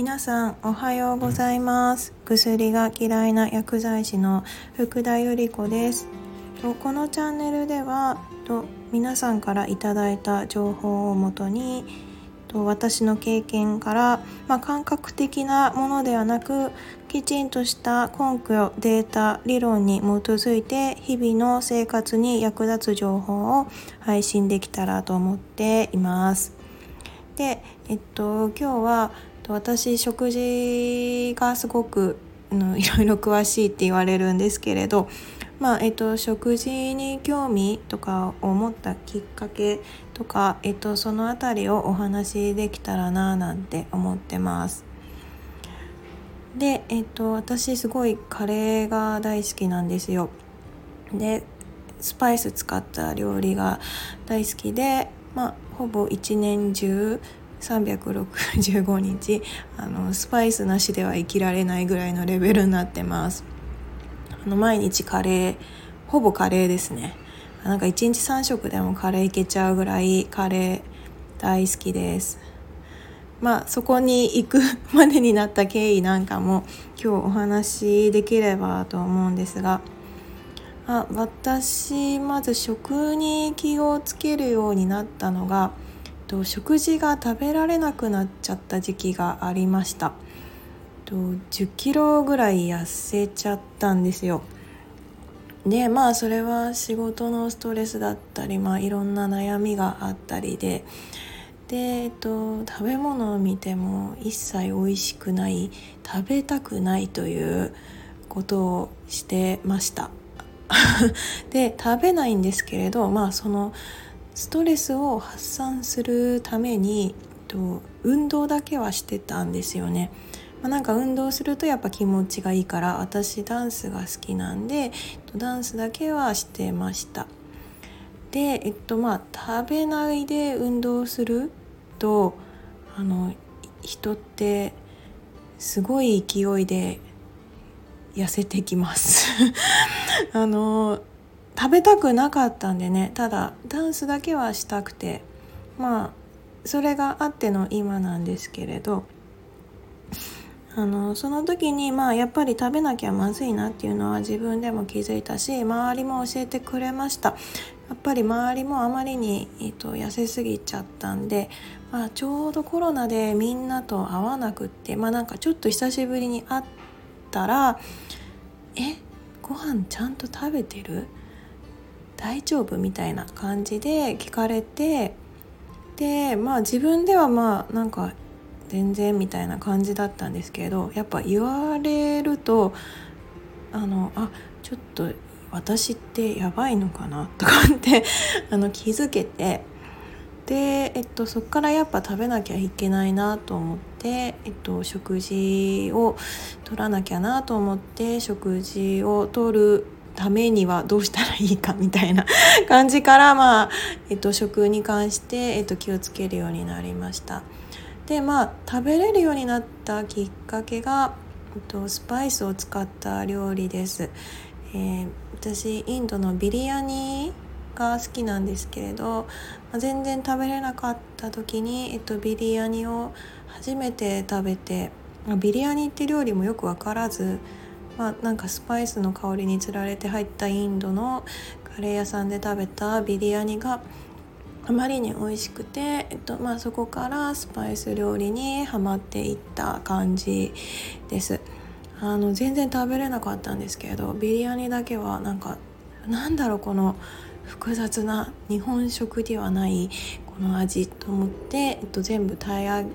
皆さんおはようございます薬が嫌いな薬剤師の福田由里子ですこのチャンネルでは皆さんからいただいた情報をもとに私の経験から、まあ、感覚的なものではなくきちんとした根拠データ理論に基づいて日々の生活に役立つ情報を配信できたらと思っています。で、えっと、今日は私食事がすごく いろいろ詳しいって言われるんですけれどまあえっと、食事に興味とかを持ったきっかけとか、えっと、その辺りをお話しできたらななんて思ってます。で、えっと、私すごいカレーが大好きなんですよ。でスパイス使った料理が大好きで、まあ、ほぼ一年中365日。あのスパイスなしでは生きられないぐらいのレベルになってます。あの毎日カレーほぼカレーですね。なんか1日3食でもカレーいけちゃうぐらいカレー大好きです。まあそこに行くまでになった経緯なんかも今日お話しできればと思うんですが。あ私まず食に気をつけるようになったのがと食事が食べられなくなっちゃった時期がありました。と10キロぐらい痩せちゃったんですよ。でまあそれは仕事のストレスだったり、まあ、いろんな悩みがあったりでで、えっと、食べ物を見ても一切美味しくない食べたくないということをしてました。で食べないんですけれどまあそのストレスを発散するためにと運動だけはしてたんですよね。まあ、なんか運動するとやっぱ気持ちがいいから私ダンスが好きなんでダンスだけはしてましたでえっとまあ食べないで運動するとあの人ってすごい勢いで痩せてきます あの食べたくなかったんでね。ただダンスだけはしたくて。まあそれがあっての今なんですけれど。あのその時にまあやっぱり食べなきゃまずいなっていうのは自分でも気づいたし周りも教えてくれました。やっぱり周りもあまりに、えーと、痩せすぎちゃったんで、まあ、ちょうどコロナでみんなと会わなくってまあなんかちょっと久しぶりに会ったら「えご飯ちゃんと食べてる？大丈夫?」みたいな感じで聞かれてでまあ自分ではまあなんか全然みたいな感じだったんですけどやっぱ言われるとあのあちょっと私ってやばいのかなとかって あの気づけてで、えっと、そこからやっぱ食べなきゃいけないなと思って、えっと、食事を取らなきゃなと思って食事を取るためにはどうしたらいいかみたいな感じからまあ、えっと、食に関して、えっと、気をつけるようになりました。でまあ食べれるようになったきっかけが、えっと、スパイスを使った料理です、えー、私インドのビリヤニが好きなんですけれど、まあ、全然食べれなかった時に、えっと、ビリヤニを初めて食べて、ビリヤニって料理もよく分からずまあ、なんかスパイスの香りにつられて入ったインドのカレー屋さんで食べたビリヤニがあまりに美味しくて、えっとまあ、そこからスパイス料理にはまっていった感じです。あの全然食べれなかったんですけれどビリヤニだけはなんかなんだろうこの複雑な日本食ではないこの味と思って、えっと、全部平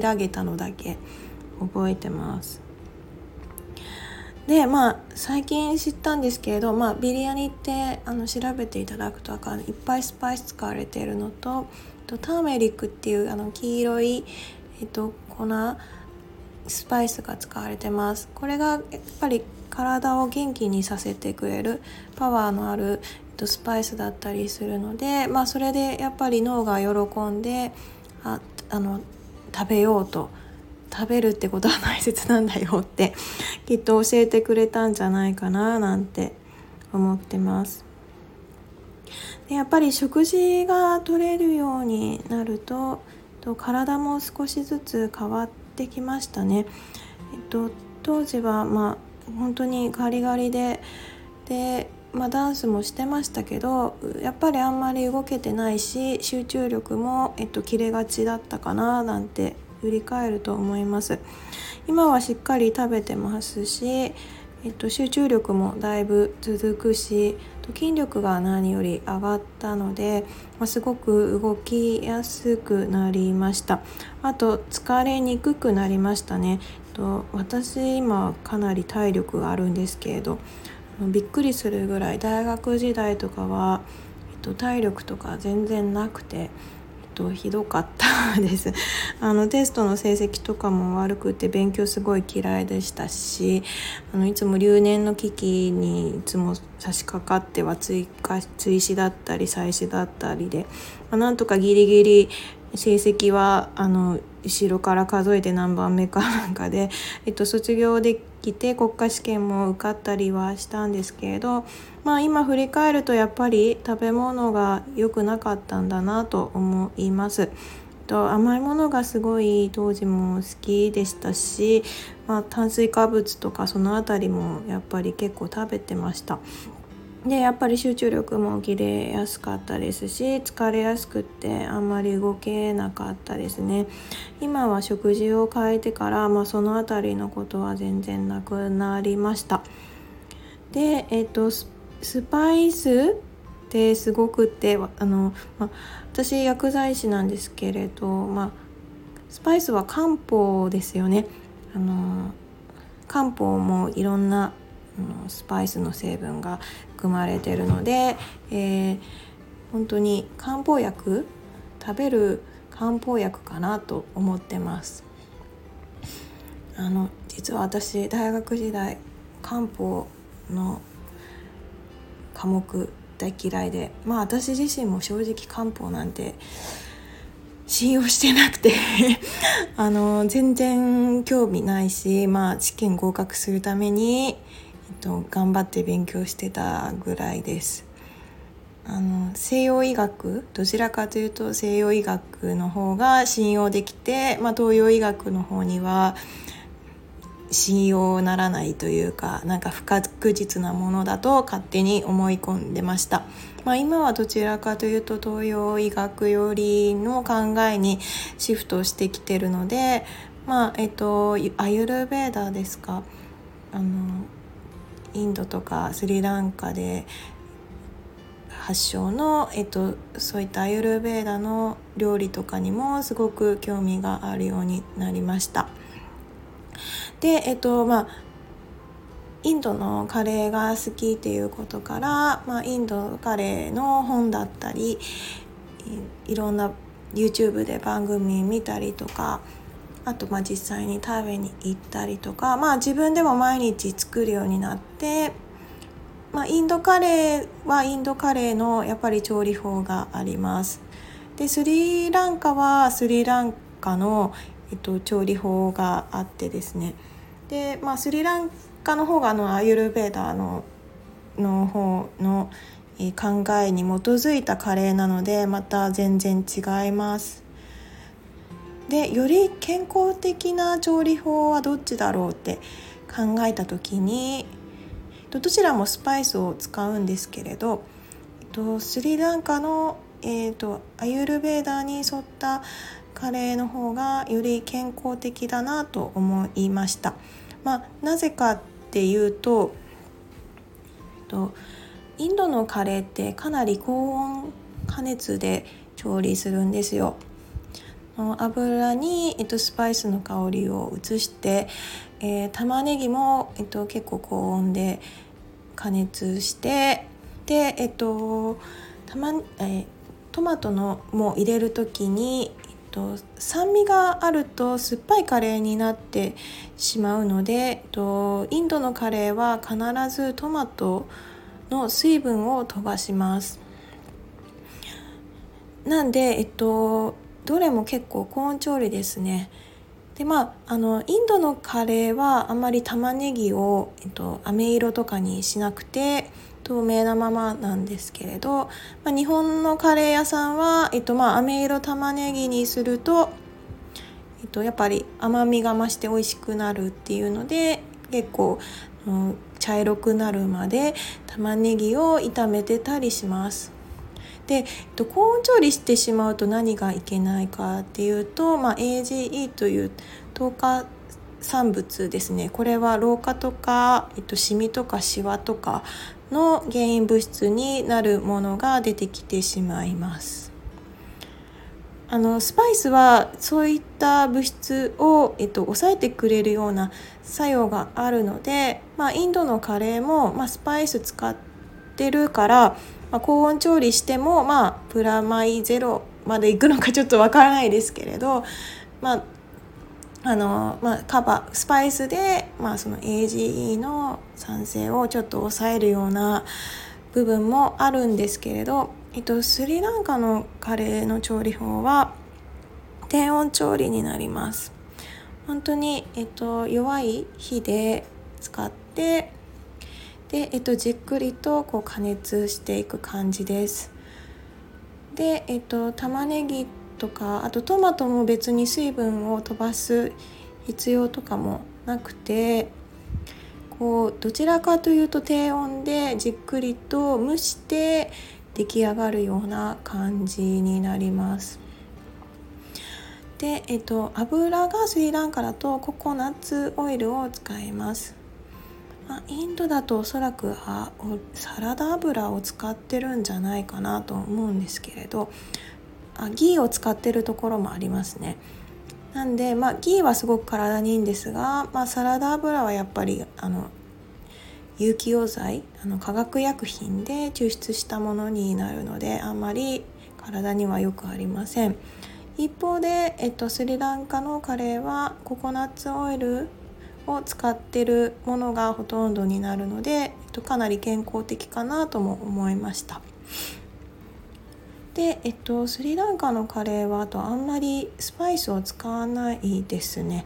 らげたのだけ覚えてます。でまあ最近知ったんですけれど、まあ、ビリヤニってあの調べていただくと分かるいっぱいスパイス使われているのととターメリックっていうあの黄色い、えっと、粉スパイスが使われてます。これがやっぱり体を元気にさせてくれるパワーのある、えっと、スパイスだったりするので、まあ、それでやっぱり脳が喜んでああの食べようと食べるってことは大切なんだよって きっと教えてくれたんじゃないかななんて思ってますでやっぱり食事が取れるようになるとと体も少しずつ変わってきましたね。えっと、当時はまあ本当にガリガリでで、まあ、ダンスもしてましたけどやっぱりあんまり動けてないし集中力も、えっと、切れがちだったかななんて振り返ると思います。今はしっかり食べてますし、えっと、集中力もだいぶ続くし筋力が何より上がったので、まあ、すごく動きやすくなりました。あと疲れにくくなりましたね。えっと私今かなり体力があるんですけれどびっくりするぐらい大学時代とかは、えっと、体力とか全然なくてとひどかったです。あのテストの成績とかも悪くて勉強すごい嫌いでしたしあのいつも留年の危機にいつも差し掛かっては追加追試だったり再試だったりで、まあ、なんとかギリギリ成績はあの後ろから数えて何番目かなんかで、えっと、卒業できて国家試験も受かったりはしたんですけれど、まあ、今振り返るとやっぱり食べ物が良くなかったんだなと思います。と甘いものがすごい当時も好きでしたし、まあ、炭水化物とかその辺りもやっぱり結構食べてましたでやっぱり集中力も切れやすかったですし疲れやすくってあんまり動けなかったですね。今は食事を変えてから、まあ、その辺りのことは全然なくなりました。でえっ、とスパイスってすごくってあの、まあ、私薬剤師なんですけれど、まあ、スパイスは漢方ですよね。あの漢方もいろんなスパイスの成分が含まれてるので、えー、本当に漢方薬食べる漢方薬かなと思ってます。あの実は私大学時代漢方の科目大嫌いでまあ私自身も正直漢方なんて信用してなくて あの全然興味ないしまあ試験合格するためにえっと、頑張って勉強してたぐらいですあの西洋医学どちらかというと西洋医学の方が信用できて、まあ、東洋医学の方には信用ならないというかなんか不確実なものだと勝手に思い込んでました、まあ、今はどちらかというと東洋医学よりの考えにシフトしてきてるのでまあえっとアユルベーダーですか？あのインドとかスリランカで発祥の、えっと、そういったアユルベーダの料理とかにもすごく興味があるようになりました。でえっとまあインドのカレーが好きっていうことから、まあ、インドカレーの本だったりいろんな YouTube で番組見たりとかあとまあ実際に食べに行ったりとか、まあ、自分でも毎日作るようになって、まあ、インドカレーはインドカレーのやっぱり調理法があります。でスリランカはスリランカの、えっと、調理法があってですねで、まあ、スリランカの方があのアユルベーダーのの方の考えに基づいたカレーなのでまた全然違います。でより健康的な調理法はどっちだろうって考えた時にどちらもスパイスを使うんですけれどスリランカの、えーと、アユルベーダーに沿ったカレーの方がより健康的だなと思いました。まあ、なぜかっていうととインドのカレーってかなり高温加熱で調理するんですよ。油に、スパイスの香りを移して、えー、玉ねぎも、結構高温で加熱してで、えっと玉えー、トマトのも入れる時に、えっと、酸味があると酸っぱいカレーになってしまうので、えっと、インドのカレーは必ずトマトの水分を飛ばします。なんで、えっと、どれも結構高温調理ですねでまああのインドのカレーはあんまり玉ねぎを、えっと、飴色とかにしなくて透明なままなんですけれど、まあ、日本のカレー屋さんは、えっとまあ、飴色玉ねぎにすると、えっと、やっぱり甘みが増して美味しくなるっていうので結構、うん、茶色くなるまで玉ねぎを炒めてたりします。で、えっと、高温調理してしまうと何がいけないかっていうと、まあ、AGE という糖化産物ですねこれは老化とか、えっと、シミとかシワとかの原因物質になるものが出てきてしまいます。あのスパイスはそういった物質を、えっと、抑えてくれるような作用があるので、まあ、インドのカレーも、まあ、スパイス使ってるから、まあ、高温調理しても、まあ、プラマイゼロまでいくのかちょっとわからないですけれど、まあ、あのまあ、カバースパイスで、まあ、その AGE の酸性をちょっと抑えるような部分もあるんですけれど、えっと、スリランカのカレーの調理法は低温調理になります。本当に、えっと、弱い火で使ってで、えっと、じっくりとこう加熱していく感じですで、えっと、玉ねぎとかあとトマトも別に水分を飛ばす必要とかもなくてこうどちらかというと低温でじっくりと蒸して出来上がるような感じになります。で、えっと、油がスリランカだとココナッツオイルを使います。まあ、インドだとおそらくあサラダ油を使ってるんじゃないかなと思うんですけれどあギーを使ってるところもありますね。なんで、まあ、ギーはすごく体にいいんですが、まあ、サラダ油はやっぱりあの有機溶剤あの化学薬品で抽出したものになるのであんまり体にはよくありません。一方で、えっと、スリランカのカレーはココナッツオイルを使ってるものがほとんどになるので、えっと、かなり健康的かなとも思いました。で、えっと、スリランカのカレーはあとあんまりスパイスを使わないですね。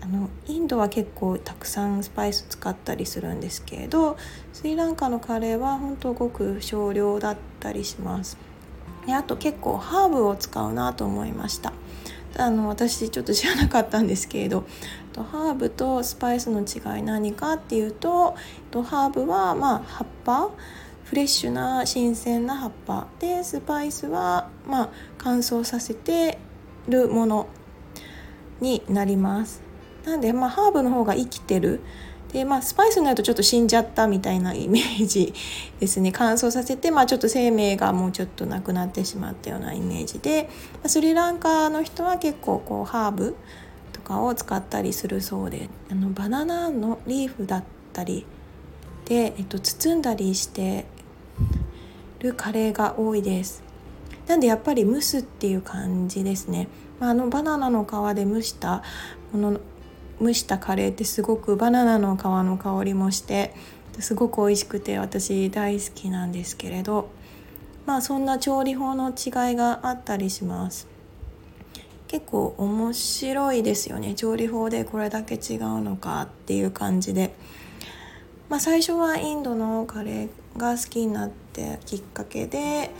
あのインドは結構たくさんスパイス使ったりするんですけれどスリランカのカレーは本当ごく少量だったりします。であと結構ハーブを使うなと思いました。あの私ちょっと知らなかったんですけれどハーブとスパイスの違い何かっていうとハーブはまあ葉っぱフレッシュな新鮮な葉っぱ。でスパイスはまあ乾燥させてるものになります。なんでまあハーブの方が生きてるでまあスパイスになるとちょっと死んじゃったみたいな イメージですね。乾燥させてまあちょっと生命がもうちょっとなくなってしまったようなイメージでスリランカの人は結構こうハーブとかを使ったりするそうであのバナナのリーフだったりで、えっと、包んだりしてるカレーが多いです。なんでやっぱり蒸すっていう感じですね、まあ、あのバナナの皮で蒸したもの蒸したカレーってすごくバナナの皮の香りもしてすごく美味しくて私大好きなんですけれどまあそんな調理法の違いがあったりします。結構面白いですよね。調理法でこれだけ違うのかっていう感じで。まあ最初はインドのカレーが好きになってきっかけで、え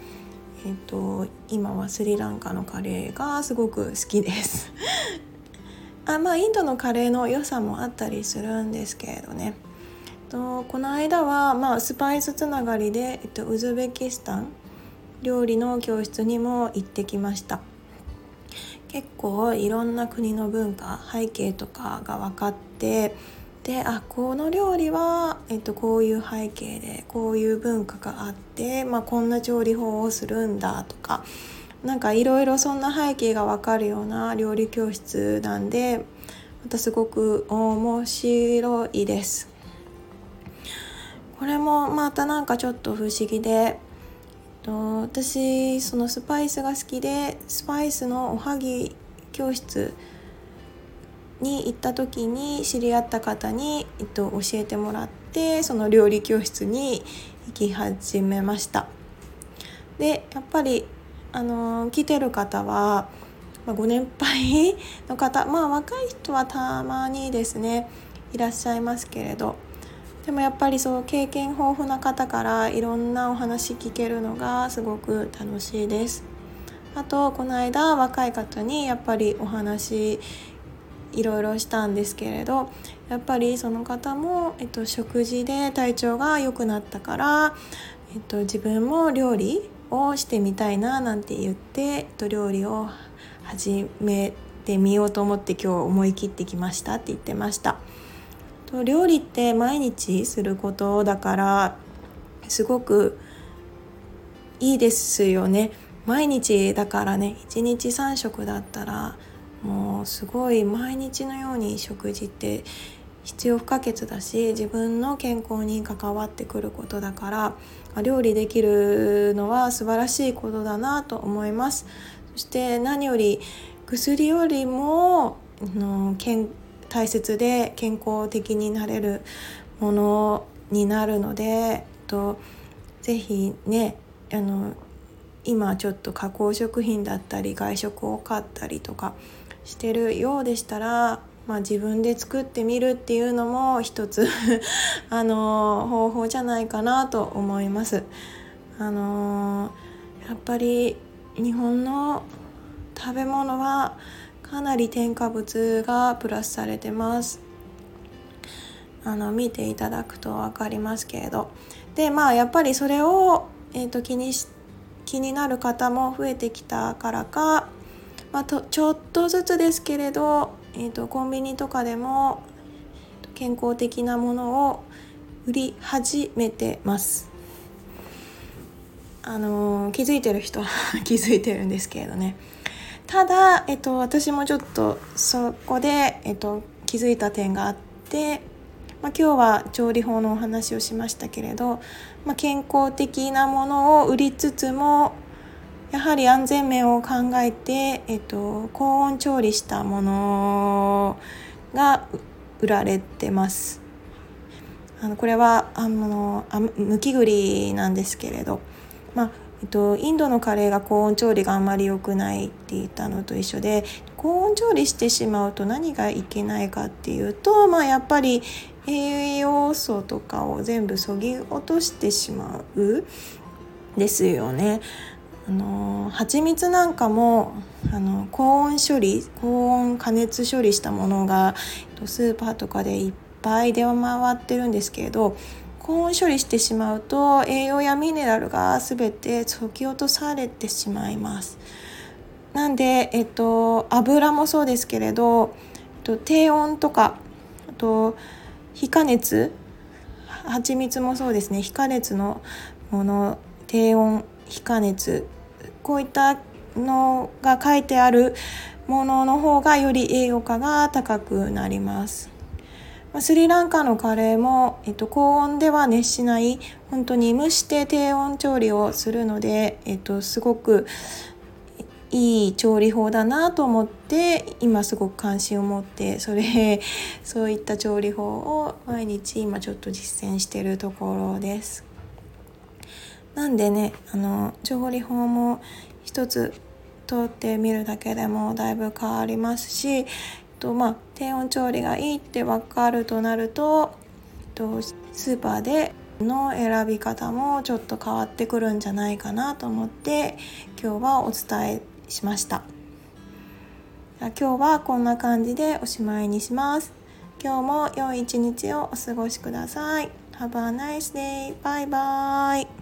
ーと、今はスリランカのカレーがすごく好きです。あまあインドのカレーの良さもあったりするんですけれどね。とこの間は、まあ、スパイスつながりで、えっと、ウズベキスタン料理の教室にも行ってきました。結構いろんな国の文化背景とかが分かってであこの料理は、えっと、こういう背景でこういう文化があって、まあ、こんな調理法をするんだとかなんかいろいろそんな背景がわかるような料理教室なんでまたすごく面白いです。これもまたなんかちょっと不思議で私そのスパイスが好きでスパイスのおはぎ教室に行った時に知り合った方に、えっと、教えてもらってその料理教室に行き始めましたでやっぱりあの来てる方は、まあ、ご年配の方 まあ若い人はたまにですねいらっしゃいますけれどでもやっぱりそう経験豊富な方からいろんなお話聞けるのがすごく楽しいです。あとこの間若い方にやっぱりお話いろいろしたんですけれどやっぱりその方も、えっと、食事で体調が良くなったから、えっと、自分も料理をしてみたいななんて言って、えっと、料理を始めてみようと思って今日思い切ってきましたって言ってました。料理って毎日することだからすごくいいですよね毎日だからね1日3食だったらもうすごい毎日のように食事って必要不可欠だし自分の健康に関わってくることだから料理できるのは素晴らしいことだなと思います。そして何より薬よりもの健大切で健康的になれるものになるのでとぜひねあの今ちょっと加工食品だったり外食を買ったりとかしてるようでしたら、まあ、自分で作ってみるっていうのも一つ あの方法じゃないかなと思います。あのやっぱり日本の食べ物はかなり添加物がプラスされてますあの見ていただくと分かりますけれどでまあやっぱりそれを、えーと、気にし気になる方も増えてきたからかまあ、とちょっとずつですけれど、えーと、コンビニとかでも健康的なものを売り始めてます。あのー、気づいてる人は 気づいてるんですけれどねただ、えっと、私もちょっとそこで、えっと、気づいた点があって、まあ、今日は調理法のお話をしましたけれど、まあ、健康的なものを売りつつもやはり安全面を考えて、えっと、高温調理したものが売られてます。あのこれはあのむき栗なんですけれど、まあえっと、インドのカレーが高温調理があんまり良くないって言ったのと一緒で高温調理してしまうと何がいけないかっていうと、まあ、やっぱり栄養素とかを全部そぎ落としてしまうですよね。あの蜂蜜なんかもあの高温処理高温加熱処理したものがスーパーとかでいっぱい出回ってるんですけれど高温処理してしまうと栄養やミネラルが全てそぎ落とされてしまいます。なんで、えっと、油もそうですけれど、えっと、低温とかあと非加熱蜂蜜もそうですね非加熱のもの低温非加熱こういったのが書いてあるものの方がより栄養価が高くなります。スリランカのカレーも、えっと、高温では熱しない本当に蒸して低温調理をするので、えっと、すごくいい調理法だなと思って今すごく関心を持ってそれそういった調理法を毎日今ちょっと実践してるところです。なんでねあの調理法も一つ通ってみるだけでもだいぶ変わりますしとまあ低温調理がいいって分かるとなるととスーパーでの選び方もちょっと変わってくるんじゃないかなと思って今日はお伝えしました今日はこんな感じでおしまいにします今日も良い一日をお過ごしください Have a nice day. Bye bye.